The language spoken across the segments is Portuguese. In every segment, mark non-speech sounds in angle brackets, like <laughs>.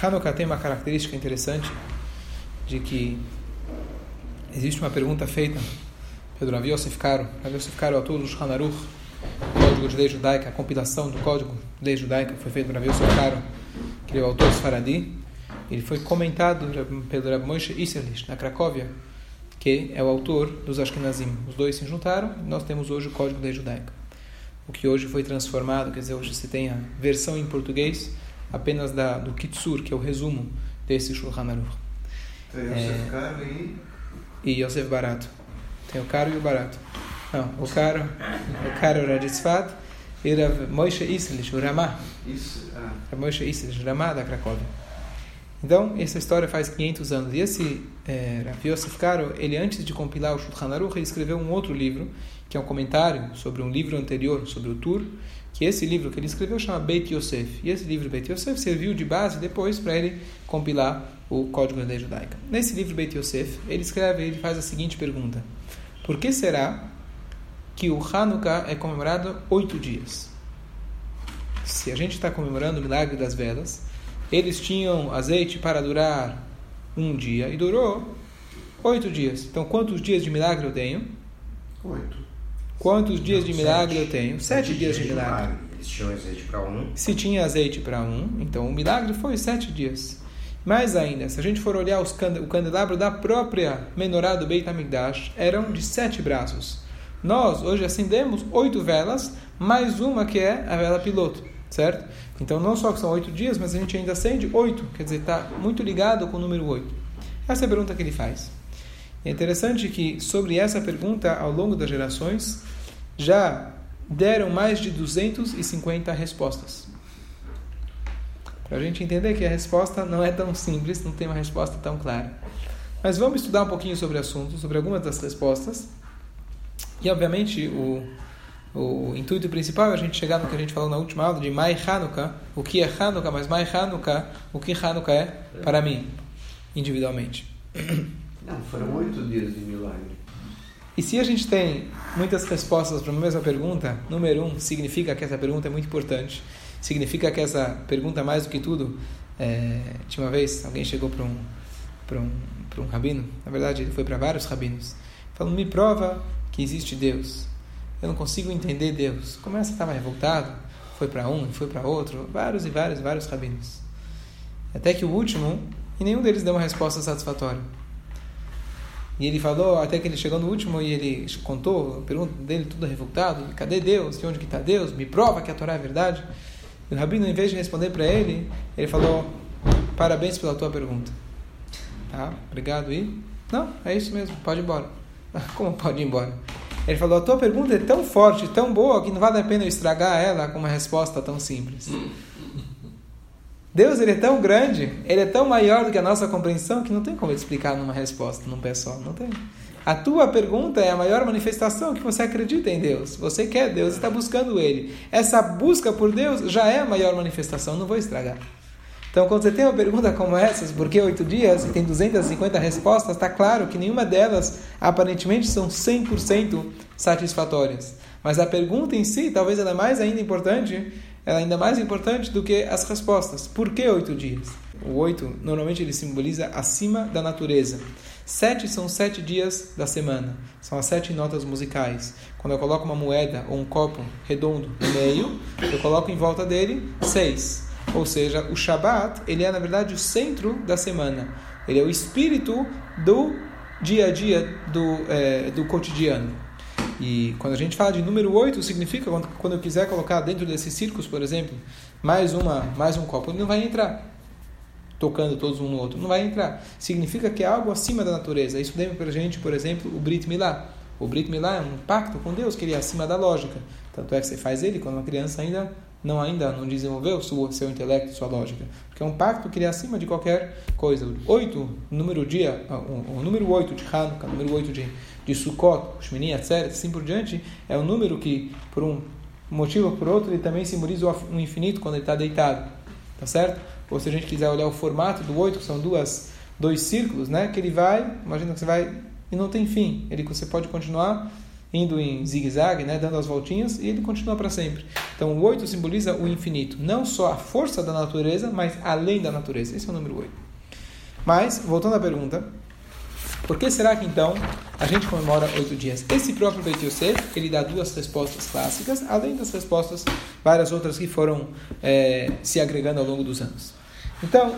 Hanukkah tem uma característica interessante de que existe uma pergunta feita pelo Rav Yosef Karo. Rav Yosef Karo é autor do Shulchan Aruch, Código de Lei Judaica, a compilação do Código de Lei Judaica foi feita por Rav Yosef Karo, que é o autor Faradi. Ele foi comentado pelo Rav Moshe Isserlich, na Cracóvia, que é o autor dos Ashkenazim. Os dois se juntaram e nós temos hoje o Código de Lei Judaica. O que hoje foi transformado, quer dizer, hoje se tem a versão em português apenas da, do Kitsur, que é o resumo desse Shulchan Aruch. Tem Yosef Caro e... E Yosef Barato. Tem o caro e o barato. Não, o caro, o caro era Tzfat e era Moshe Islich, o Ramá. Isso, ah. Era Moshe Islich, Ramá da Cracóvia. Então, essa história faz 500 anos. E esse é, Rav Yosef Karo, ele antes de compilar o Shulchan Aruch, ele escreveu um outro livro, que é um comentário sobre um livro anterior, sobre o Tur, que esse livro que ele escreveu chama Beit Yosef. E esse livro Beit Yosef serviu de base depois para ele compilar o Código da Lei Judaica. Nesse livro Beit Yosef, ele escreve, ele faz a seguinte pergunta: Por que será que o Hanukkah é comemorado oito dias? Se a gente está comemorando o milagre das velas, eles tinham azeite para durar um dia e durou oito dias. Então, quantos dias de milagre eu tenho? Oito. Quantos dias de milagre eu tenho? Sete dias de milagre. Eles tinham azeite para um. Se tinha azeite para um, então o milagre foi sete dias. Mais ainda, se a gente for olhar o candelabro da própria menorá do Beit HaMikdash, eram de sete braços. Nós hoje acendemos oito velas, mais uma que é a vela piloto, certo? Então não só que são oito dias, mas a gente ainda acende oito, quer dizer, está muito ligado com o número oito. Essa é a pergunta que ele faz. É interessante que sobre essa pergunta, ao longo das gerações, já deram mais de 250 respostas. Para a gente entender que a resposta não é tão simples, não tem uma resposta tão clara. Mas vamos estudar um pouquinho sobre o assunto, sobre algumas das respostas. E, obviamente, o, o intuito principal é a gente chegar no que a gente falou na última aula de Mai Hanukkah, o que é Hanukkah, mas Mai Hanukkah, o que Hanukkah é para mim, individualmente. Não, foram oito dias de milagre. E se a gente tem muitas respostas para a mesma pergunta, número um, significa que essa pergunta é muito importante. Significa que essa pergunta, mais do que tudo, é, tinha uma vez, alguém chegou para um, para um, para um rabino, na verdade ele foi para vários rabinos, falando, me prova que existe Deus. Eu não consigo entender Deus. Começa, estava revoltado, foi para um, foi para outro, vários e vários, vários rabinos. Até que o último, e nenhum deles deu uma resposta satisfatória. E ele falou, até que ele chegou no último e ele contou, a pergunta dele tudo revoltado, cadê Deus? De onde que está Deus? Me prova que a Torá é verdade. E o rabino, em vez de responder para ele, ele falou, parabéns pela tua pergunta. Tá, obrigado. E, não, é isso mesmo, pode ir embora. <laughs> Como pode ir embora? Ele falou, a tua pergunta é tão forte, tão boa, que não vale a pena eu estragar ela com uma resposta tão simples. Deus ele é tão grande, ele é tão maior do que a nossa compreensão que não tem como explicar numa resposta, num pé só, não tem. A tua pergunta é a maior manifestação que você acredita em Deus. Você quer Deus está buscando Ele. Essa busca por Deus já é a maior manifestação, não vou estragar. Então, quando você tem uma pergunta como essas, por que oito dias e tem 250 respostas, está claro que nenhuma delas aparentemente são 100% satisfatórias. Mas a pergunta em si, talvez ela é mais ainda importante, ela é ainda mais importante do que as respostas. Por que oito dias? O oito, normalmente, ele simboliza acima da natureza. Sete são sete dias da semana. São as sete notas musicais. Quando eu coloco uma moeda ou um copo redondo no meio, eu coloco em volta dele seis. Ou seja, o Shabat, ele é, na verdade, o centro da semana. Ele é o espírito do dia a dia, do, é, do cotidiano. E quando a gente fala de número 8, significa quando, quando eu quiser colocar dentro desses círculos, por exemplo, mais uma, mais um copo, ele não vai entrar. Tocando todos um no outro, não vai entrar. Significa que é algo acima da natureza. Isso lembra para a gente, por exemplo, o Brit Milá. O Brit Milá é um pacto com Deus que ele é acima da lógica. Tanto é que você faz ele quando uma criança ainda não ainda não desenvolveu sua, seu intelecto, sua lógica. Porque é um pacto que ele é acima de qualquer coisa. Oito, número dia, o, o número 8 de Hanukkah, número 8 de, de Sukkot, Shmini, etc., assim por diante, é um número que, por um motivo ou por outro, ele também simboliza o infinito quando ele está deitado. Tá certo? Ou se a gente quiser olhar o formato do 8, que são duas, dois círculos, né? Que ele vai, imagina que você vai, e não tem fim. Ele, você pode continuar indo em zigue-zague, né, dando as voltinhas, e ele continua para sempre. Então o 8 simboliza o infinito, não só a força da natureza, mas além da natureza. Esse é o número 8. Mas, voltando à pergunta, por que será que então a gente comemora oito dias? Esse próprio Beit Yosef, ele dá duas respostas clássicas, além das respostas, várias outras que foram é, se agregando ao longo dos anos. Então,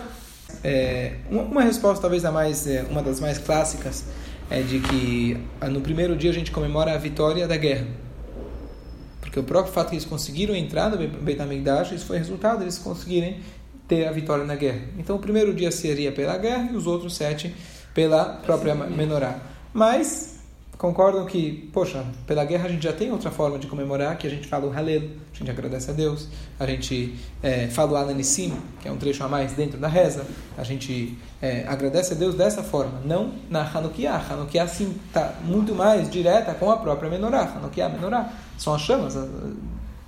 é, uma resposta talvez a mais, é, uma das mais clássicas é de que ah, no primeiro dia a gente comemora a vitória da guerra. Porque o próprio fato que eles conseguiram entrar no Beit HaMikdash, isso foi resultado deles conseguirem ter a vitória na guerra. Então o primeiro dia seria pela guerra e os outros sete pela própria menorá. Mas concordam que, poxa, pela guerra a gente já tem outra forma de comemorar, que a gente fala o Halel, a gente agradece a Deus, a gente é, fala o Ananissim, que é um trecho a mais dentro da reza, a gente é, agradece a Deus dessa forma, não na Hanukkah. Hanukkah, sim, está muito mais direta com a própria menorá. Hanukkah, menorá, são as chamas,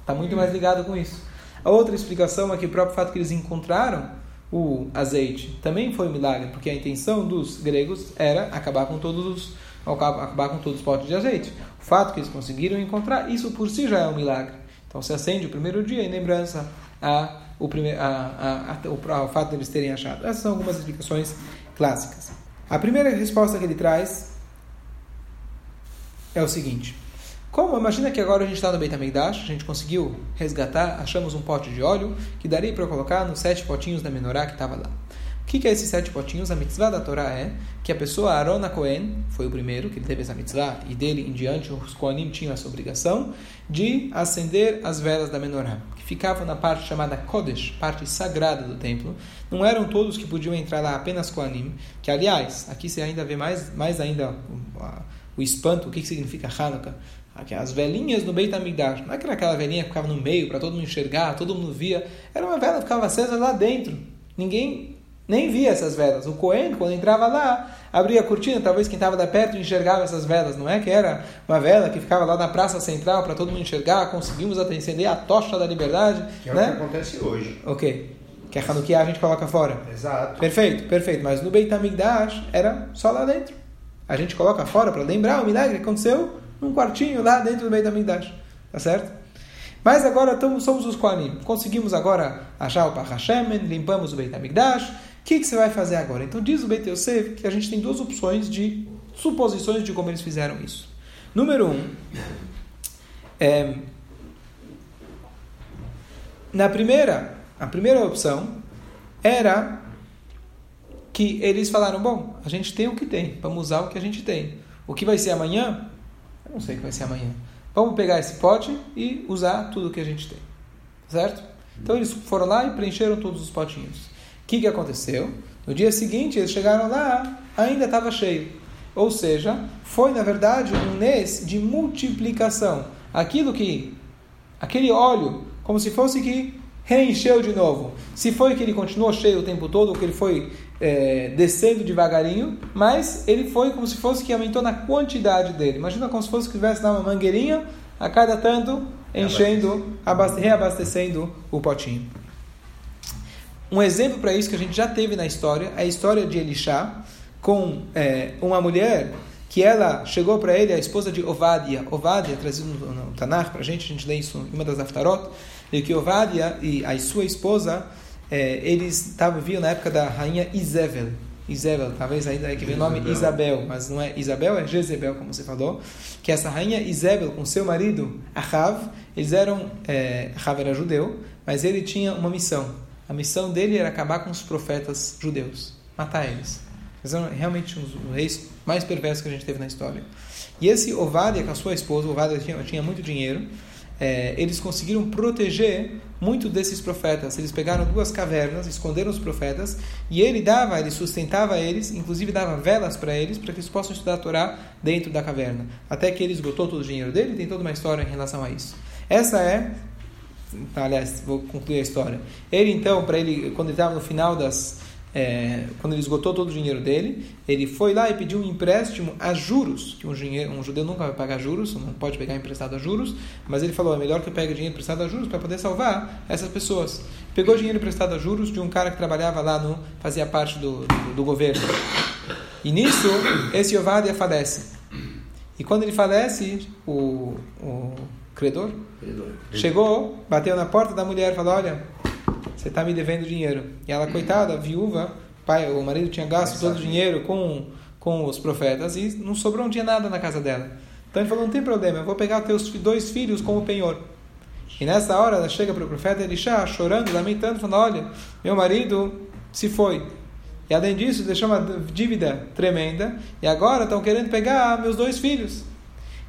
está muito mais ligado com isso. A outra explicação é que o próprio fato que eles encontraram o azeite também foi um milagre, porque a intenção dos gregos era acabar com todos os acabar com todos os potes de azeite. O fato que eles conseguiram encontrar, isso por si já é um milagre. Então se acende o primeiro dia em lembrança a, o, primeir, a, a, o, ao fato de eles terem achado. Essas são algumas explicações clássicas. A primeira resposta que ele traz é o seguinte. Como? Imagina que agora a gente está no Beit HaMikdash, a gente conseguiu resgatar, achamos um pote de óleo que daria para colocar nos sete potinhos da menorá que estava lá. O que, que é esses sete potinhos? A mitzvah da Torá é que a pessoa Aaron Cohen foi o primeiro que teve essa mitzvah e dele em diante os Kohanim tinham essa obrigação de acender as velas da menorá, que ficavam na parte chamada Kodesh, parte sagrada do templo. Não eram todos que podiam entrar lá, apenas Kohanim, que aliás, aqui você ainda vê mais, mais ainda o, o espanto, o que, que significa Hanukkah. As velhinhas no Beit HaMikdash, não é que era aquela velhinha que ficava no meio para todo mundo enxergar, todo mundo via, era uma vela que ficava acesa lá dentro. Ninguém nem via essas velas. O Cohen, quando entrava lá, abria a cortina, talvez quem estava da perto enxergava essas velas. Não é que era uma vela que ficava lá na praça central para todo mundo enxergar, conseguimos acender a tocha da liberdade. Que é né? o que acontece hoje. Ok. Que a Hanukkah a gente coloca fora. Exato. Perfeito, perfeito. Mas no Beit HaMikdash era só lá dentro. A gente coloca fora para lembrar o milagre que aconteceu num quartinho lá dentro do Beit HaMikdash. Tá certo? Mas agora estamos, somos os Kohanim. Conseguimos agora achar o Pachashemen, limpamos o Beit HaMikdash. O que, que você vai fazer agora? Então diz o Beit Yosef que a gente tem duas opções de suposições de como eles fizeram isso. Número um, é, na primeira, a primeira opção era que eles falaram, bom, a gente tem o que tem, vamos usar o que a gente tem. O que vai ser amanhã? Não sei o que vai ser amanhã. Vamos pegar esse pote e usar tudo o que a gente tem. Certo? Então eles foram lá e preencheram todos os potinhos. O que, que aconteceu? No dia seguinte, eles chegaram lá, ainda estava cheio. Ou seja, foi na verdade um mês de multiplicação. Aquilo que, aquele óleo, como se fosse que reencheu de novo. Se foi que ele continuou cheio o tempo todo, ou que ele foi é, descendo devagarinho, mas ele foi como se fosse que aumentou na quantidade dele. Imagina como se fosse que tivesse uma mangueirinha a cada tanto enchendo, reabastecendo o potinho. Um exemplo para isso que a gente já teve na história é a história de Elisha com é, uma mulher que ela chegou para ele, a esposa de Ovadia. Ovadia, trazido no, no Tanakh para a gente, a gente lê isso em uma das Aftarot, de que Ovadia e a sua esposa é, eles estavam viam na época da rainha Isabel. Isabel, talvez ainda é que vem o nome Isabel, mas não é Isabel, é Jezebel, como você falou. Que essa rainha Isabel, com seu marido Ahav, eles eram. É, Ahav era judeu, mas ele tinha uma missão. A missão dele era acabar com os profetas judeus, matar eles. Eles eram realmente os reis mais perversos que a gente teve na história. E esse Ovadia, com a sua esposa, Ovadia tinha, tinha muito dinheiro, é, eles conseguiram proteger muito desses profetas. Eles pegaram duas cavernas, esconderam os profetas, e ele dava, ele sustentava eles, inclusive dava velas para eles, para que eles possam estudar a Torá dentro da caverna. Até que ele esgotou todo o dinheiro dele, tem toda uma história em relação a isso. Essa é. Aliás, vou concluir a história. Ele então, para ele, quando ele estava no final das é, quando ele esgotou todo o dinheiro dele, ele foi lá e pediu um empréstimo a juros, que um, dinheiro, um judeu nunca vai pagar juros, não pode pegar emprestado a juros, mas ele falou, é melhor que eu pegue dinheiro emprestado a juros para poder salvar essas pessoas. Pegou dinheiro emprestado a juros de um cara que trabalhava lá, no, fazia parte do, do, do governo. E nisso, esse Ovadia falece. E quando ele falece, o, o credor Credor. chegou, bateu na porta da mulher e falou: Olha, você está me devendo dinheiro. E ela, coitada, viúva, pai, o marido tinha gasto todo o dinheiro com, com os profetas e não sobrou um dia nada na casa dela. Então ele falou: Não tem problema, eu vou pegar teus dois filhos como penhor. E nessa hora ela chega para o profeta Elisha, chorando, lamentando, falando: Olha, meu marido se foi. E além disso, deixou uma dívida tremenda. E agora estão querendo pegar meus dois filhos.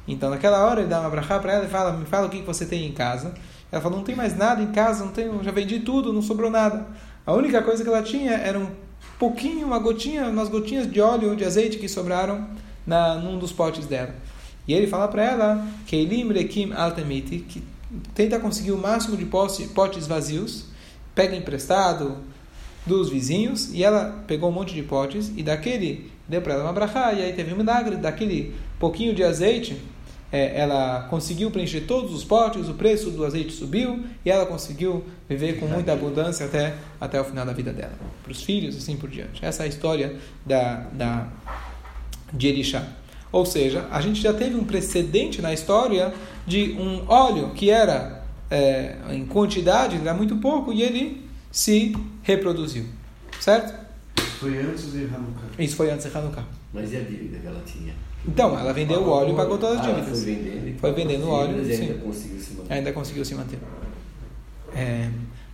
Então naquela hora ele dá uma brachá para ela e fala: Me fala o que que você tem em casa. Ela fala: Não tem mais nada em casa, não tenho, já vendi tudo, não sobrou nada. A única coisa que ela tinha era um pouquinho, uma gotinha, umas gotinhas de óleo, de azeite que sobraram na num dos potes dela. E ele fala para ela: Keilim rekim altemiti, que tenta conseguir o máximo de potes vazios, pega emprestado dos vizinhos e ela pegou um monte de potes e daquele deu para ela uma brachá e aí teve um milagre daquele pouquinho de azeite é, ela conseguiu preencher todos os potes o preço do azeite subiu e ela conseguiu viver com muita abundância até até o final da vida dela para os filhos e assim por diante essa é a história da, da de Elisha ou seja a gente já teve um precedente na história de um óleo que era é, em quantidade era muito pouco e ele se reproduziu. Certo? Foi antes de Hanukkah. Isso foi antes de Hanukkah. Mas e a dívida que ela tinha? Então, ela vendeu o óleo e pagou todas as Ah, dívidas. foi vendendo. Foi vendendo pagou óleo, E sim. ainda conseguiu se manter. Ainda conseguiu se manter. É,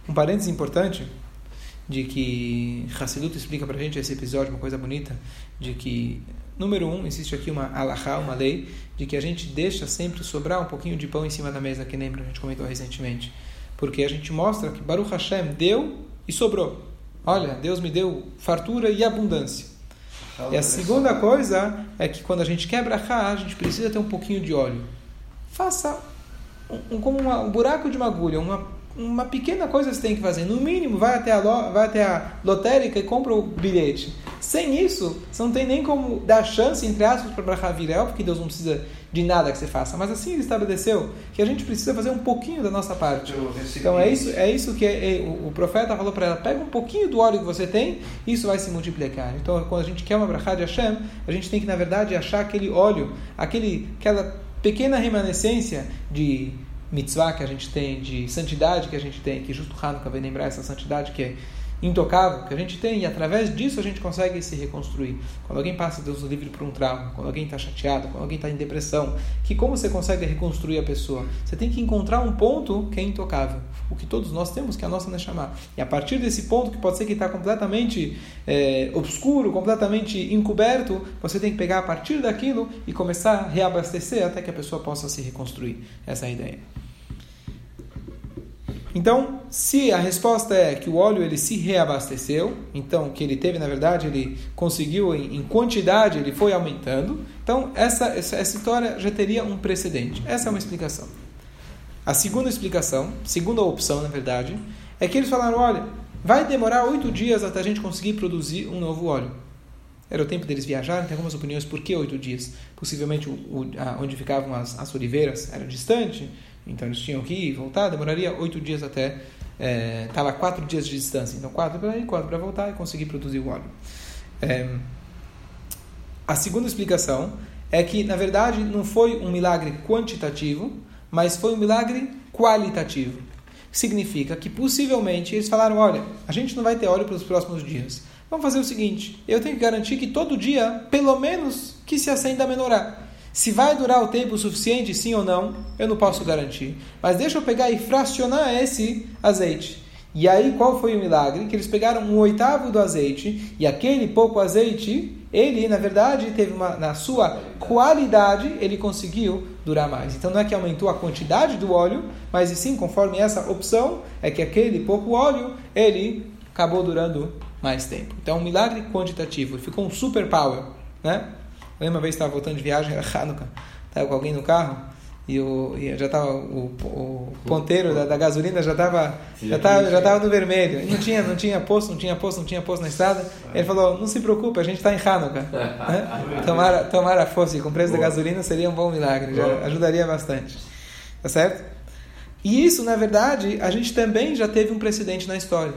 um parênteses importante de que Hassidut explica pra gente esse episódio, uma coisa bonita, de que, número um, existe aqui uma alahá, uma lei, de que a gente deixa sempre sobrar um pouquinho de pão em cima da mesa, que lembra, a gente comentou recentemente. Porque a gente mostra que Baruch Hashem deu e sobrou. Olha, Deus me deu fartura e abundância. E a segunda coisa é que quando a gente quebra a a gente precisa ter um pouquinho de óleo. Faça um, um- como uma- um buraco de uma agulha, uma, uma pequena coisa você tem que fazer. No mínimo, vai até a, lo, vai até a lotérica e compra o bilhete. Sem isso, você não tem nem como dar chance, entre aspas, para Brachá vir. É óbvio que Deus não precisa de nada que você faça, mas assim ele estabeleceu que a gente precisa fazer um pouquinho da nossa parte. Então é isso, é isso que é- é- o, o profeta falou para ela: pega um pouquinho do óleo que você tem, isso vai se multiplicar. Então, quando a gente quer uma brachá de Hashem, a gente tem que, na verdade, achar aquele óleo, aquele, aquela pequena remanescência de mitzvah que a gente tem, de santidade que a gente tem, que justo Hanukkah vem lembrar essa santidade que é intocável que a gente tem, e através disso a gente consegue se reconstruir. Quando alguém passa, Deus o livre, por um trauma, quando alguém está chateado, quando alguém está em depressão, que como você consegue reconstruir a pessoa? Você tem que encontrar um ponto que é intocável, o que todos nós temos, que é a nossa Neshama. E a partir desse ponto, que pode ser que está completamente é, obscuro, completamente encoberto, você tem que pegar a partir daquilo e começar a reabastecer até que a pessoa possa se reconstruir. Essa é a ideia. Então, se a resposta é que o óleo ele se reabasteceu, então que ele teve, na verdade, ele conseguiu em, em quantidade, ele foi aumentando, então essa, essa, essa história já teria um precedente. Essa é uma explicação. A segunda explicação, segunda opção, na verdade, é que eles falaram: olha, vai demorar oito dias até a gente conseguir produzir um novo óleo. Era o tempo deles viajarem, tem algumas opiniões por que oito dias. Possivelmente o, o, a, onde ficavam as, as oliveiras era distante, então eles tinham que ir e voltar, demoraria oito dias até. Estava quatro dias de distância, então quatro para ir, quatro para voltar e conseguir produzir o óleo. É, a segunda explicação é que, na verdade, não foi um milagre quantitativo, mas foi um milagre qualitativo. Significa que possivelmente eles falaram: olha, a gente não vai ter óleo pelos próximos dias. Vamos fazer o seguinte: eu tenho que garantir que todo dia, pelo menos, que se acenda a menorá. Se vai durar o tempo suficiente, sim ou não, eu não posso garantir. Mas deixa eu pegar e fracionar esse azeite. E aí, qual foi o milagre? Que eles pegaram um oitavo do azeite, e aquele pouco azeite, ele, na verdade, teve uma, na sua qualidade, ele conseguiu durar mais. Então, não é que aumentou a quantidade do óleo, mas e sim, conforme essa opção, é que aquele pouco óleo, ele acabou durando mais tempo. Então, um milagre quantitativo. Ficou um super power, né? Eu lembro uma vez estava voltando de viagem, era Hanukkah, estava com alguém no carro, e, o, e já estava o, o ponteiro da, da gasolina já estava já tava, já tava no vermelho. E não tinha, não tinha posto, não tinha posto, não tinha posto na estrada. Ele falou: não se preocupe, a gente está em Hanukkah. Né? <laughs> Tomara, tomara fosse, com o preço da gasolina seria um bom milagre, já ajudaria bastante. Tá certo? E isso, na verdade, a gente também já teve um precedente na história.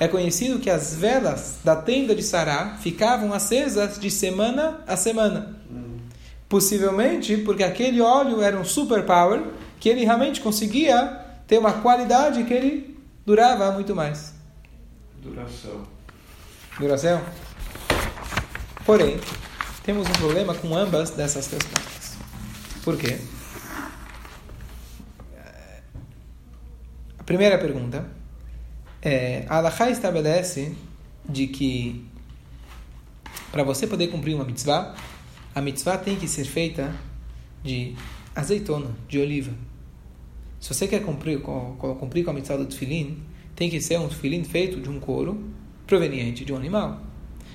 É conhecido que as velas da tenda de Sará ficavam acesas de semana a semana. Possivelmente porque aquele óleo era um superpower que ele realmente conseguia ter uma qualidade que ele durava muito mais. Duração. Duração? Porém, temos um problema com ambas dessas respostas. Por quê? A primeira pergunta é, a Alaha estabelece de que para você poder cumprir uma mitzvah, a mitzvah tem que ser feita de azeitona, de oliva. Se você quer cumprir, cumprir com a mitzvah do tefilim, tem que ser um tefilim feito de um couro proveniente de um animal.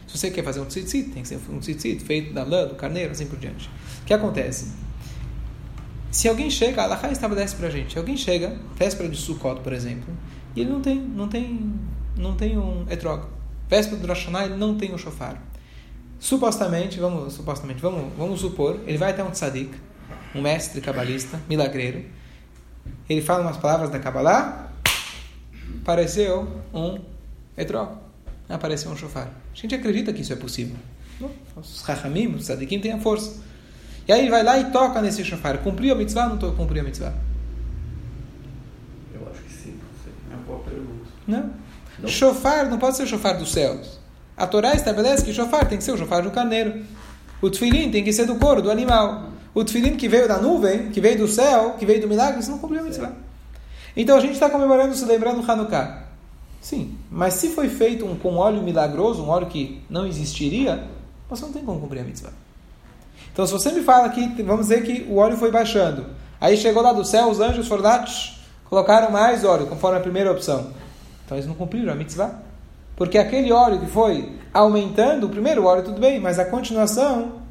Se você quer fazer um tzitzit, tem que ser um tzitzit feito da lã, do carneiro, assim por diante. O que acontece? Se alguém chega, a Alaha estabelece para a gente, alguém chega, véspera de Sukkot, por exemplo, e ele não tem, não tem, não tem um etrog. Véspera do Rosh ele não tem um shofar. Supostamente, vamos, supostamente, vamos, vamos supor, ele vai até um tzadik, um mestre cabalista, milagreiro. Ele fala umas palavras da Kabbalah, apareceu um etrog, apareceu um shofar. A gente acredita que isso é possível. Os Chachamim, os tzadikim têm a força. E aí ele vai lá e toca nesse shofar. Cumpriu a mitzvah não cumpriu a mitzvah? Não. não. Shofar não pode ser shofar dos céus. A Torá estabelece que shofar tem que ser o shofar do carneiro. O tefilim tem que ser do couro, do animal. O tefilim que veio da nuvem, que veio do céu, que veio do milagre, isso não cumpriu a mitzvah. Então a gente está comemorando, se lembrando Hanukkah. Sim, mas se foi feito um, com óleo milagroso, um óleo que não existiria, você não tem como cumprir a mitzvah. Então se você me fala que, vamos dizer que o óleo foi baixando, aí chegou lá do céu, os anjos foram lá, colocaram mais óleo, conforme a primeira opção. Então eles não cumpriram a mitzvah. Porque aquele óleo que foi aumentando, o primeiro óleo tudo bem, mas a continuação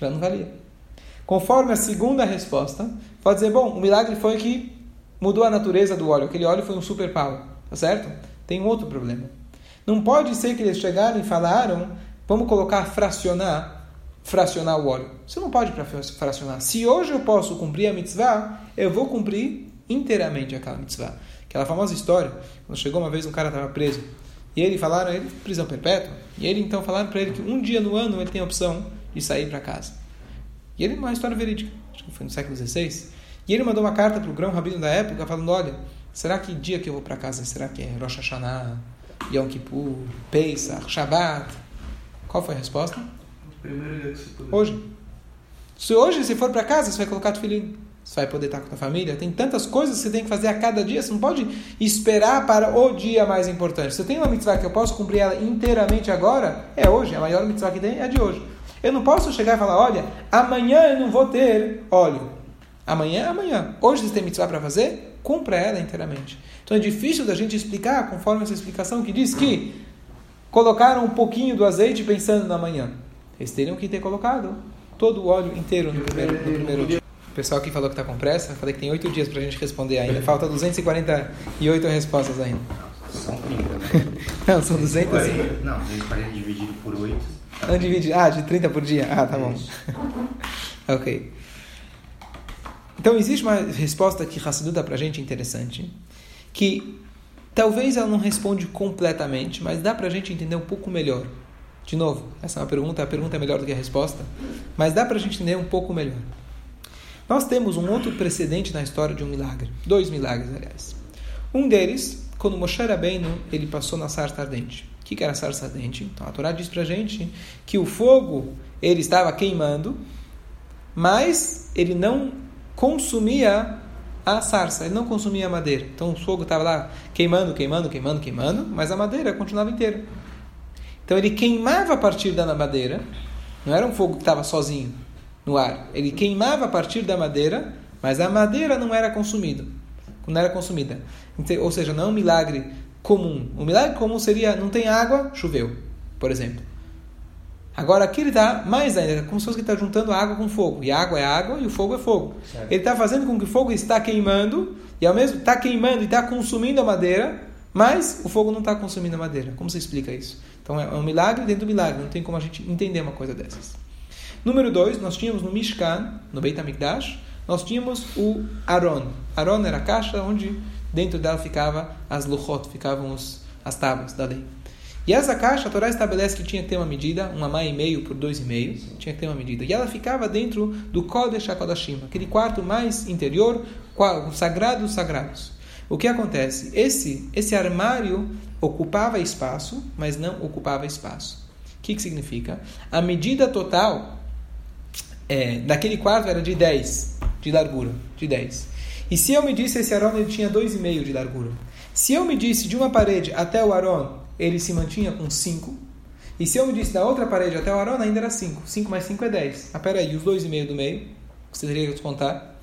já não valia. Conforme a segunda resposta, pode dizer, bom, o milagre foi que mudou a natureza do óleo. Aquele óleo foi um super power, tá certo? Tem um outro problema. Não pode ser que eles chegaram e falaram, vamos colocar fracionar, fracionar o óleo. Você não pode fracionar. Se hoje eu posso cumprir a mitzvah, eu vou cumprir inteiramente aquela mitzvah. Aquela famosa história, quando chegou uma vez um cara estava preso, e ele falaram, ele prisão perpétua, e ele então falaram para ele que um dia no ano ele tem a opção de sair para casa. E ele, uma história verídica, acho que foi no século XVI, e ele mandou uma carta para o grão rabino da época falando, olha, será que dia que eu vou para casa, será que é Rosh Hashanah, Yom Kippur, Pesach, Shabbat? Qual foi a resposta? Primeiro dia que você puder. Hoje. Se hoje você for para casa, você vai colocar o filho você vai poder estar com a família. Tem tantas coisas que você tem que fazer a cada dia. Você não pode esperar para o dia mais importante. Se eu tenho uma mitzvah que eu posso cumprir ela inteiramente agora, é hoje. A maior mitzvah que tem é a de hoje. Eu não posso chegar e falar, olha, amanhã eu não vou ter óleo. Amanhã é amanhã. Hoje você tem mitzvah para fazer? Cumpra ela inteiramente. Então é difícil da gente explicar conforme essa explicação que diz que colocaram um pouquinho do azeite pensando na manhã. Eles teriam que ter colocado todo o óleo inteiro no primeiro, no primeiro dia. O pessoal que falou que está com pressa, falei que tem oito dias para a gente responder ainda. Falta 248 respostas ainda. São 30, né? <laughs> Não, são 200 Não, 240 dividido por 8. Não divide. Ah, de 30 por dia? Ah, tá bom. <laughs> ok. Então, existe uma resposta que Hassidu dá para a gente interessante, que talvez ela não responde completamente, mas dá para a gente entender um pouco melhor. De novo, essa é uma pergunta, a pergunta é melhor do que a resposta, mas dá para a gente entender um pouco melhor. Nós temos um outro precedente na história de um milagre. Dois milagres, aliás. Um deles, quando Moshe Rabbeinu, ele passou na sarça ardente. O que era a sarça ardente? Então, a Torá diz pra gente que o fogo, ele estava queimando, mas ele não consumia a sarça, ele não consumia a madeira. Então, o fogo estava lá queimando, queimando, queimando, queimando, mas a madeira continuava inteira. Então, ele queimava a partir da madeira, não era um fogo que estava sozinho no ar. Ele queimava a partir da madeira, mas a madeira não era consumida. Não era consumida. Ou seja, não é um milagre comum. O milagre comum seria não tem água, choveu, por exemplo. Agora aqui ele está mais ainda, como se fosse que está juntando água com fogo. E água é água e o fogo é fogo. Certo. Ele está fazendo com que o fogo está queimando, e ao mesmo está queimando e está consumindo a madeira, mas o fogo não está consumindo a madeira. Como você explica isso? Então é um milagre dentro do milagre, não tem como a gente entender uma coisa dessas. Número dois, nós tínhamos no Mishkan, no Beit HaMikdash, nós tínhamos o Aron. Aron era a caixa onde dentro dela ficava as luchot, ficavam os, as tábuas da lei. E essa caixa, a Torá estabelece que tinha que ter uma medida, uma má e meio por dois e meio, tinha que ter uma medida. E ela ficava dentro do Kodesh HaKodashim, aquele quarto mais interior, sagrado dos sagrados. O que acontece? Esse, esse armário ocupava espaço, mas não ocupava espaço. O que, que significa? A medida total é, daquele quarto era de 10 de largura, de 10. E se eu medisse esse Aron, ele tinha 2,5 de largura. Se eu medisse de uma parede até o Aron, ele se mantinha com 5. E se eu medisse da outra parede até o Aron, ainda era 5. 5 mais 5 é 10. Ah, peraí, os 2,5 do meio, você teria que descontar?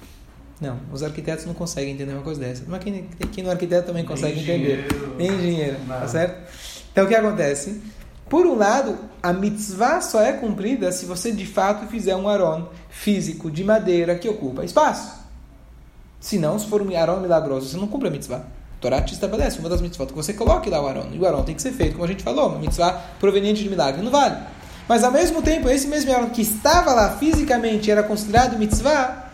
Não, os arquitetos não conseguem entender uma coisa dessa. Mas quem, quem no arquiteto também consegue Nem entender. Nem engenheiro, tá certo? Então o que acontece? Por um lado, a mitzvah só é cumprida se você de fato fizer um aron físico de madeira que ocupa espaço. Se não, se for um aron milagroso, você não cumpre a mitzvah. A Torá te estabelece uma das mitzvot que você coloque lá o aron. E o aron tem que ser feito, como a gente falou, uma mitzvah proveniente de milagre. Não vale. Mas ao mesmo tempo, esse mesmo aron que estava lá fisicamente era considerado mitzvah,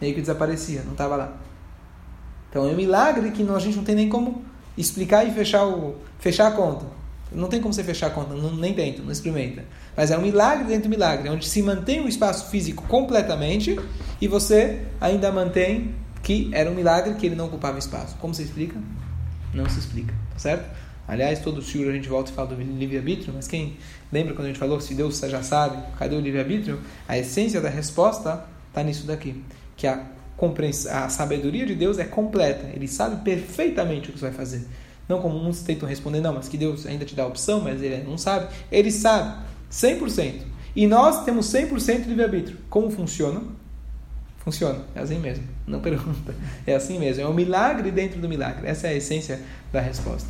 meio que desaparecia, não estava lá. Então é um milagre que a gente não tem nem como explicar e fechar, o, fechar a conta. Não tem como você fechar a conta, não, nem tenta, não experimenta. Mas é um milagre dentro do milagre, onde se mantém o espaço físico completamente e você ainda mantém que era um milagre que ele não ocupava espaço. Como se explica? Não se explica, tá certo? Aliás, todo o a gente volta e fala do livre-arbítrio, mas quem lembra quando a gente falou, se Deus já sabe, cadê o livre-arbítrio? A essência da resposta está nisso daqui, que a, a sabedoria de Deus é completa, ele sabe perfeitamente o que você vai fazer. Não como uns tentam responder, não, mas que Deus ainda te dá a opção, mas ele não sabe. Ele sabe, 100%. E nós temos 100% de livre-arbítrio. Como funciona? Funciona, é assim mesmo. Não pergunta. É assim mesmo. É um milagre dentro do milagre. Essa é a essência da resposta.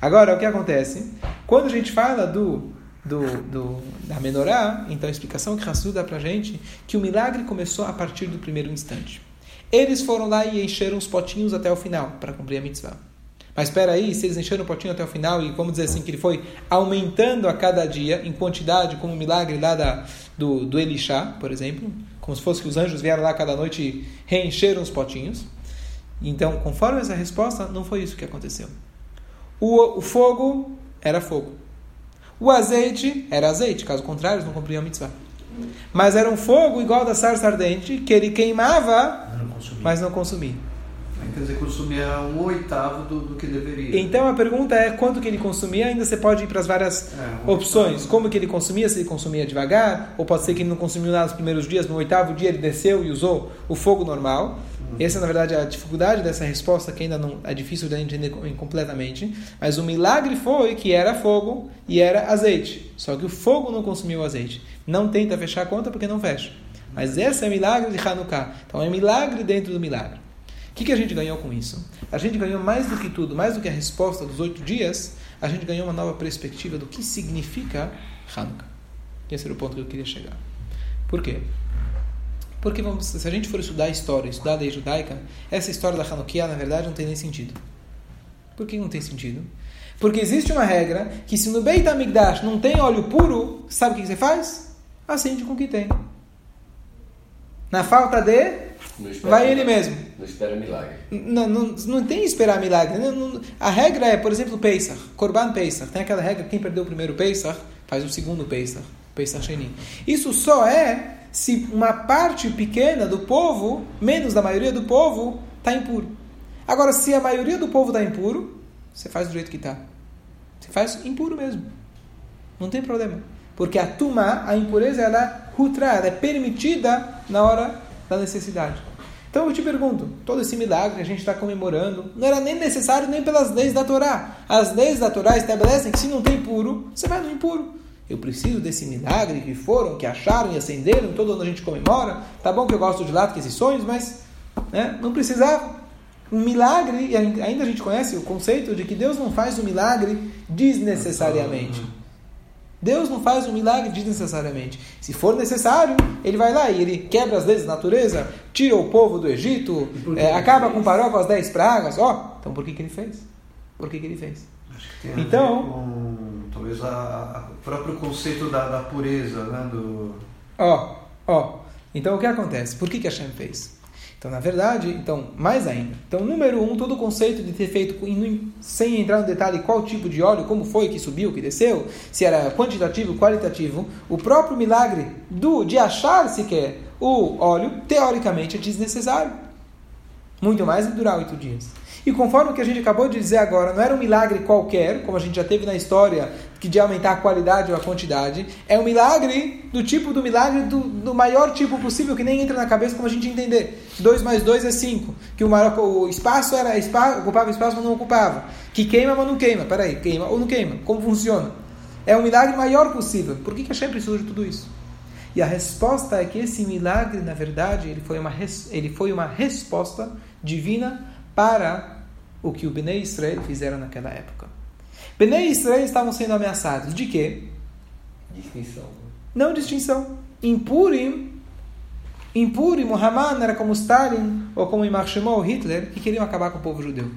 Agora, o que acontece? Quando a gente fala do, do, do da menorá, então a explicação que Hassu dá para gente que o milagre começou a partir do primeiro instante. Eles foram lá e encheram os potinhos até o final para cumprir a mitzvah. Mas espera aí, se eles encheram o potinho até o final e vamos dizer assim que ele foi aumentando a cada dia em quantidade, como o milagre lá da, do, do Elixá, por exemplo, como se fosse que os anjos vieram lá cada noite e reencheram os potinhos. Então, conforme essa resposta, não foi isso que aconteceu. O, o fogo era fogo. O azeite era azeite, caso contrário, eles não cumpriam a mitzvah. Mas era um fogo igual da sarça ardente, que ele queimava, mas não consumia. Quer dizer, consumia um oitavo do, do, que deveria. Então a pergunta é quanto que ele consumia? Ainda você pode ir para as várias é, opções. Como que ele consumia? Se ele consumia devagar, ou pode ser que ele não consumiu nada nos primeiros dias, no oitavo dia ele desceu e usou o fogo normal. Uhum. Essa, na verdade, é a dificuldade dessa resposta, que ainda não é difícil de entender completamente. Mas o milagre foi que era fogo e era azeite. Só que o fogo não consumiu o azeite. Não tenta fechar a conta porque não fecha. Mas esse é o milagre de Hanukkah. Então é um milagre dentro do milagre. O que, que a gente ganhou com isso? A gente ganhou mais do que tudo, mais do que a resposta dos oito dias, a gente ganhou uma nova perspectiva do que significa Hanukkah. Esse era o ponto que eu queria chegar. Por quê? Porque vamos, se a gente for estudar história, estudar a lei judaica, essa história da Hanukkah, na verdade, não tem nem sentido. Por que não tem sentido? Porque existe uma regra que se no Beit HaMikdash não tem óleo puro, sabe o que você faz? Acende com o que tem. Na falta de Vai ele mesmo. Não espera milagre. Não, não, não tem esperar milagre. Não, não, a regra é, por exemplo, Pesach, Korban Pesach. Tem aquela regra, quem perdeu o primeiro Pesach, faz o segundo Pesach, Pesach Sheni. Isso só é se uma parte pequena do povo, menos da maioria do povo, está impuro. Agora, se a maioria do povo está impuro, você faz do jeito que está. Você faz impuro mesmo. Não tem problema. Porque a tuma, a impureza, ela ela é permitida na hora da necessidade. Então eu te pergunto, todo esse milagre que a gente está comemorando não era nem necessário nem pelas leis da Torá. As leis da Torá estabelecem que se não tem puro, você vai no impuro. Eu preciso desse milagre que foram, que acharam e acenderam, todo ano a gente comemora. Tá bom que eu gosto de latkes e sonhos, mas né, não precisava. Um milagre, e ainda a gente conhece o conceito de que Deus não faz o milagre desnecessariamente. Deus não faz um milagre desnecessariamente. Se for necessário, ele vai lá e ele quebra as leis da natureza, tira o povo do Egito, é, acaba com paró com as dez pragas. Ó, oh, então por que, que ele fez? Por que, que ele fez? então, com, talvez o próprio conceito da, da pureza, né? Do... Ó, ó. Então o que acontece? Por que, que Hashem fez? Então, na verdade, então, mais ainda. Então, número um, todo o conceito de ter feito, sem entrar no detalhe qual tipo de óleo, como foi que subiu, que desceu, se era quantitativo, qualitativo, o próprio milagre do de achar sequer o óleo, teoricamente, é desnecessário. Muito mais de durar oito dias. E conforme o que a gente acabou de dizer agora, não era um milagre qualquer, como a gente já teve na história, que de aumentar a qualidade ou a quantidade, é um milagre do tipo do milagre do, do maior tipo possível, que nem entra na cabeça como a gente entender. 2 mais 2 é 5. Que o, maior, o espaço era espaço, ocupava espaço, mas não ocupava. Que queima, mas não queima. Peraí, queima ou não queima? Como funciona? É um milagre maior possível. Por que, que Hashem precisou de tudo isso? E a resposta é que esse milagre, na verdade, ele foi uma, ele foi uma resposta divina para o que o Bnei Israel fizeram naquela época. Bnei Israel estavam sendo ameaçados de quê? Distinção. Não distinção. Em Purim, em Purim, o Haman era como Stalin ou como Imar Shemol, Hitler, que queriam acabar com o povo judeu.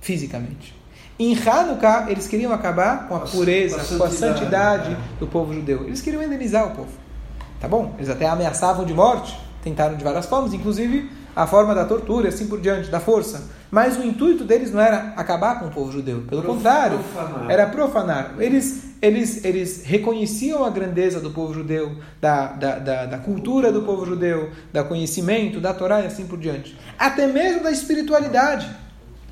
Fisicamente. Em Hanukkah, eles queriam acabar com a pureza, com a santidade né? do povo judeu. Eles queriam indenizar o povo. Tá bom? Eles até ameaçavam de morte, tentaram de várias formas, inclusive a forma da tortura e assim por diante, da força. Mas o intuito deles não era acabar com o povo judeu. Pelo Prof, contrário, profanar. era profanar. Eles, eles, eles reconheciam a grandeza do povo judeu, da, da, da, da cultura do povo judeu, do conhecimento, da Torá e assim por diante. Até mesmo da espiritualidade,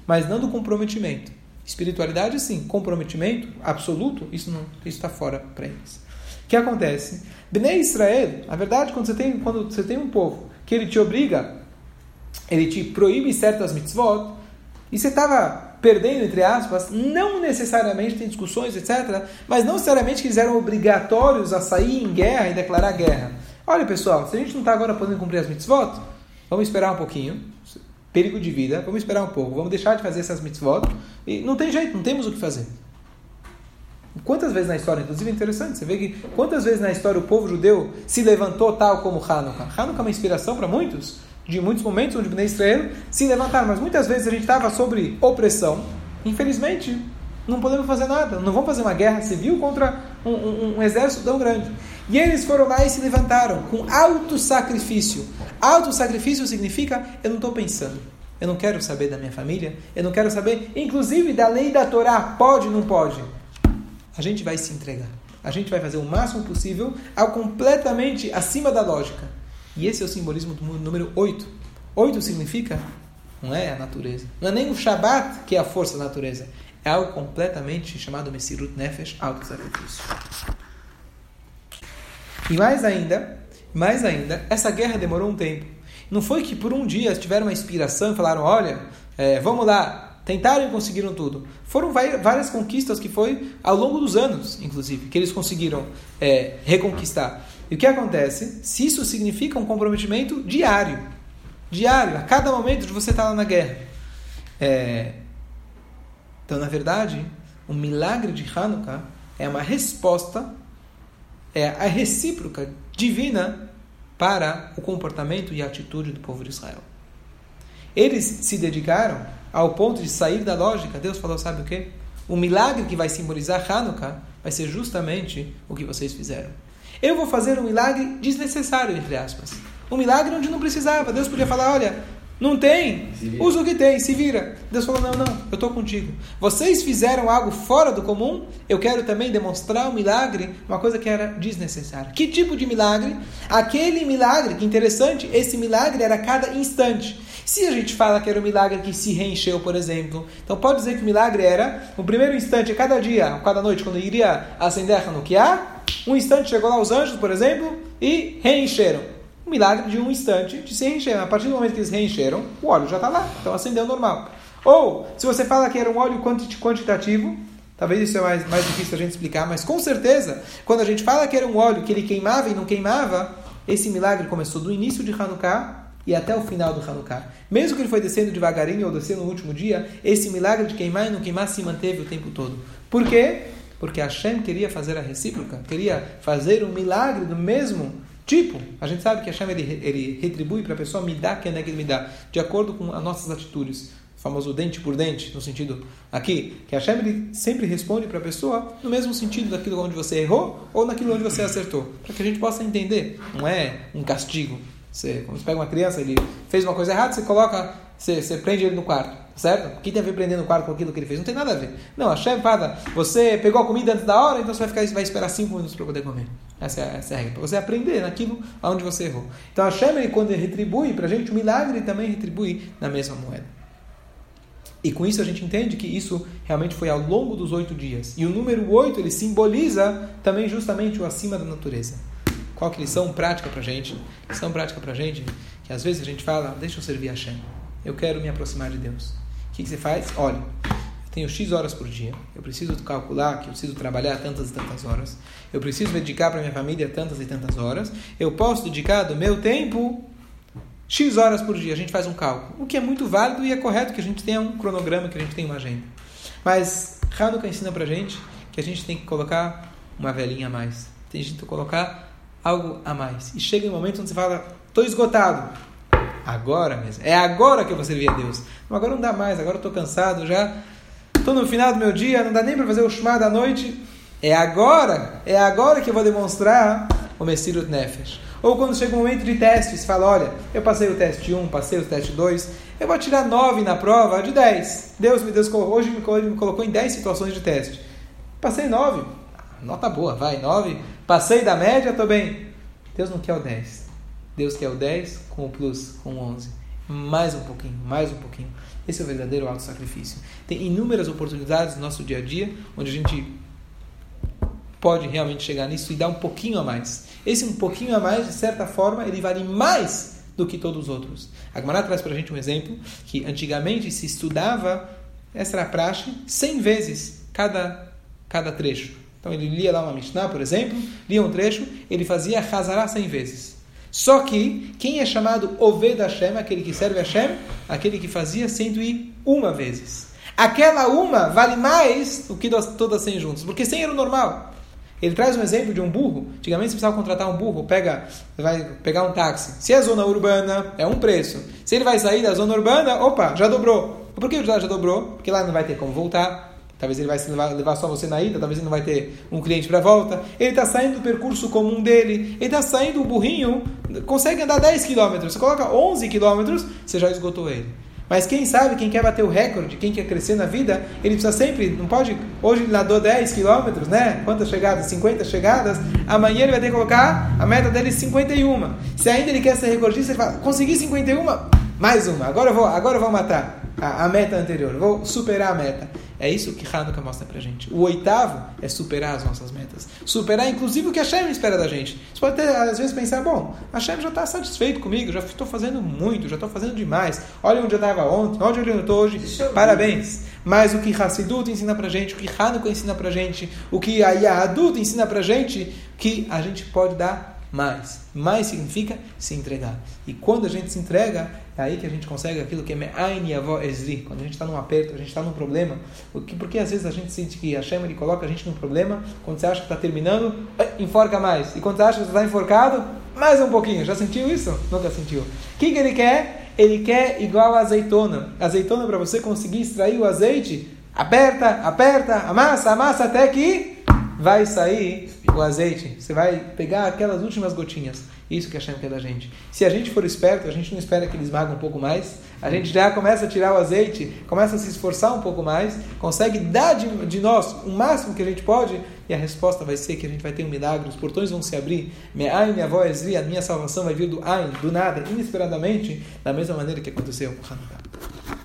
mas não do comprometimento. Espiritualidade, sim. Comprometimento absoluto, isso não está fora para eles. O que acontece? Bnei Israel, a verdade, quando você tem, quando você tem um povo que ele te obriga ele te proíbe certas mitzvot, e você estava perdendo, entre aspas, não necessariamente tem discussões, etc., mas não necessariamente que eles eram obrigatórios a sair em guerra e declarar guerra. Olha, pessoal, se a gente não está agora podendo cumprir as mitzvot, vamos esperar um pouquinho, perigo de vida, vamos esperar um pouco, vamos deixar de fazer essas mitzvot, e não tem jeito, não temos o que fazer. Quantas vezes na história, inclusive é interessante, você vê que quantas vezes na história o povo judeu se levantou tal como Hanukkah. Hanukkah é uma inspiração para muitos, de muitos momentos onde Bnei Israel se levantaram, mas muitas vezes a gente estava sobre opressão. Infelizmente, não podemos fazer nada. Não vamos fazer uma guerra civil contra um, um, um exército tão grande. E eles foram lá e se levantaram com alto sacrifício. Alto sacrifício significa eu não estou pensando. Eu não quero saber da minha família. Eu não quero saber, inclusive, da lei da Torá. Pode ou não pode? A gente vai se entregar. A gente vai fazer o máximo possível ao completamente acima da lógica. E esse é o simbolismo do número 8. 8 significa, não é a natureza. Não é nem o Shabat que é a força da natureza. É algo completamente chamado Messirut Nefesh, auto-sacrifício. E mais ainda, mais ainda, essa guerra demorou um tempo. Não foi que por um dia tiveram uma inspiração e falaram, olha, é, vamos lá, tentaram e conseguiram tudo. Foram várias conquistas que foi ao longo dos anos, inclusive, que eles conseguiram é, reconquistar. E o que acontece? Se isso significa um comprometimento diário, diário, a cada momento de você estar lá na guerra. É... Então, na verdade, o milagre de Hanukkah é uma resposta, é a recíproca divina para o comportamento e a atitude do povo de Israel. Eles se dedicaram ao ponto de sair da lógica. Deus falou: sabe o que? O milagre que vai simbolizar Hanukkah vai ser justamente o que vocês fizeram. Eu vou fazer um milagre desnecessário, entre aspas. Um milagre onde não precisava. Deus podia falar: olha, não tem, usa o que tem, se vira. Deus falou: não, não, eu estou contigo. Vocês fizeram algo fora do comum, eu quero também demonstrar um milagre, uma coisa que era desnecessária. Que tipo de milagre? Aquele milagre, que interessante, esse milagre era a cada instante. Se a gente fala que era um milagre que se reencheu, por exemplo, então pode dizer que o milagre era o primeiro instante, a cada dia, a cada noite, quando iria acender a Hanukkah, um instante chegou lá os anjos, por exemplo, e reencheram. Um milagre de um instante de se reencher. A partir do momento que eles reencheram, o óleo já está lá. Então acendeu normal. Ou, se você fala que era um óleo quantitativo, talvez isso é mais, mais difícil a gente explicar, mas com certeza, quando a gente fala que era um óleo que ele queimava e não queimava, esse milagre começou do início de Hanukkah e até o final do Hanukkah. Mesmo que ele foi descendo devagarinho ou descendo no último dia, esse milagre de queimar e não queimar se manteve o tempo todo. Por quê? Porque Hashem queria fazer a recíproca, queria fazer um milagre do mesmo tipo. A gente sabe que Hashem ele, ele retribui para a pessoa me dá que é me dá, de acordo com as nossas atitudes. O famoso dente por dente, no sentido aqui, que Hashem ele sempre responde para a pessoa no mesmo sentido daquilo onde você errou ou naquilo onde você acertou, para que a gente possa entender. Não é um castigo, Você, quando você pega uma criança, ele fez uma coisa errada, você coloca, você, você prende ele no quarto, certo? O que tem a ver prender no quarto com aquilo que ele fez? Não tem nada a ver. Não, a chefe fala, você pegou a comida antes da hora, então você vai, ficar, vai esperar cinco minutos para poder comer. Essa é, essa é a regra, para você aprender naquilo onde você errou. Então a Shem, ele, quando ele retribui para a gente, o milagre ele também retribui na mesma moeda. E com isso a gente entende que isso realmente foi ao longo dos oito dias. E o número oito, ele simboliza também justamente o acima da natureza. Qual que lição prática para a gente? Lição prática para a gente, que às vezes a gente fala, deixa eu servir a Shem. Eu quero me aproximar de Deus. O que, que você faz? Olha, eu tenho X horas por dia. Eu preciso calcular que eu preciso trabalhar tantas e tantas horas. Eu preciso dedicar para minha família tantas e tantas horas. Eu posso dedicar do meu tempo X horas por dia, a gente faz um cálculo. O que é muito válido e é correto que a gente tenha um cronograma, que a gente tenha uma agenda. Mas Hanukkah ensina pra gente que a gente tem que colocar uma velhinha a mais. Tem que colocar algo a mais. E chega um momento onde você fala, estou esgotado. Agora mesmo. É agora que eu vou servir a Deus. Não, agora não dá mais, agora estou cansado já. Estou no final do meu dia, não dá nem para fazer o Shema da noite. É agora, é agora que eu vou demonstrar o Messirut Nefesh. Ou quando chega o um momento de teste, você fala, olha, eu passei o teste 1, passei o teste 2, eu vou tirar 9 na prova de 10. Deus me Deus hoje me colocou em 10 situações de teste. Passei 9. Nota boa, vai, 9. Passei da média, estou bem. Deus não quer o 10. Deus quer o 10 com o plus, com o 11. Mais um pouquinho, mais um pouquinho. Esse é o verdadeiro alto sacrifício. Tem inúmeras oportunidades no nosso dia a dia onde a gente pode realmente chegar nisso e dar um pouquinho a mais. Esse um pouquinho a mais, de certa forma, ele vale mais do que todos os outros. A Gemara traz para a gente um exemplo que antigamente se estudava, essa era a praxe, 100 vezes cada, cada trecho. Então ele lia lá uma Mishnah, por exemplo, lia um trecho, ele fazia Hazará 100 vezes. Só que quem é chamado Oved Hashem, aquele que serve Hashem, aquele que fazia 101 vezes. Aquela uma vale mais do que todas 100 juntas, porque 100 era o normal. Ele traz um exemplo de um burro. Antigamente você precisava contratar um burro, pega, vai pegar um táxi. Se é zona urbana, é um preço. Se ele vai sair da zona urbana, opa, já dobrou. Por que já dobrou? Porque lá não vai ter como voltar. Talvez ele vai levar, levar só você na ida, talvez ele não vai ter um cliente para volta. Ele está saindo do percurso comum dele. Ele está saindo, o burrinho consegue andar 10 km. Você coloca 11 km, você já esgotou ele. Mas quem sabe, quem quer bater o recorde, quem quer crescer na vida, ele precisa sempre, não pode. Hoje ele nadou 10 quilômetros, né? Quantas chegadas? 50 chegadas. Amanhã ele vai ter que colocar a meta dele 51. Se ainda ele quer ser recordista, ele fala: consegui 51, mais uma. Agora eu vou, agora eu vou matar a, a meta anterior, vou superar a meta. É isso que Hanukkah mostra pra gente. O oitavo é superar as nossas metas. Superar, inclusive, o que a Hashem espera da gente. Você pode até, às vezes, pensar, bom, a Hashem já está satisfeito comigo, já estou fazendo muito, já estou fazendo demais. Olha onde eu estava ontem, olha onde eu estou hoje. Parabéns. Mas o que Hassidut ensina pra gente, o que Hanukkah ensina pra gente, o que a Yahadut ensina pra gente, que a gente pode dar mais. Mais significa se entregar. E quando a gente se entrega, é aí que a gente consegue aquilo que é Me'ain. Quando a gente está num aperto, a gente está num problema. Porque, porque às vezes a gente sente que a Hashem ele coloca a gente num problema. Quando você acha que está terminando, enforca mais. E quando você acha que está enforcado, mais um pouquinho. Já sentiu isso? Nunca sentiu. O que, que ele quer? Ele quer igual a azeitona. Azeitona, para você conseguir extrair o azeite, aperta, aperta, amassa, amassa até que vai sair o azeite. Você vai pegar aquelas últimas gotinhas. Isso que Hashem quer da gente. Se a gente for esperto, a gente não espera que ele esmague um pouco mais. A gente já começa a tirar o azeite, começa a se esforçar um pouco mais, consegue dar de, de nós o máximo que a gente pode, e a resposta vai ser que a gente vai ter um milagre, os portões vão se abrir. Minha minha voz, a minha salvação vai vir do Ain, do nada, inesperadamente, da mesma maneira que aconteceu com Hanukkah.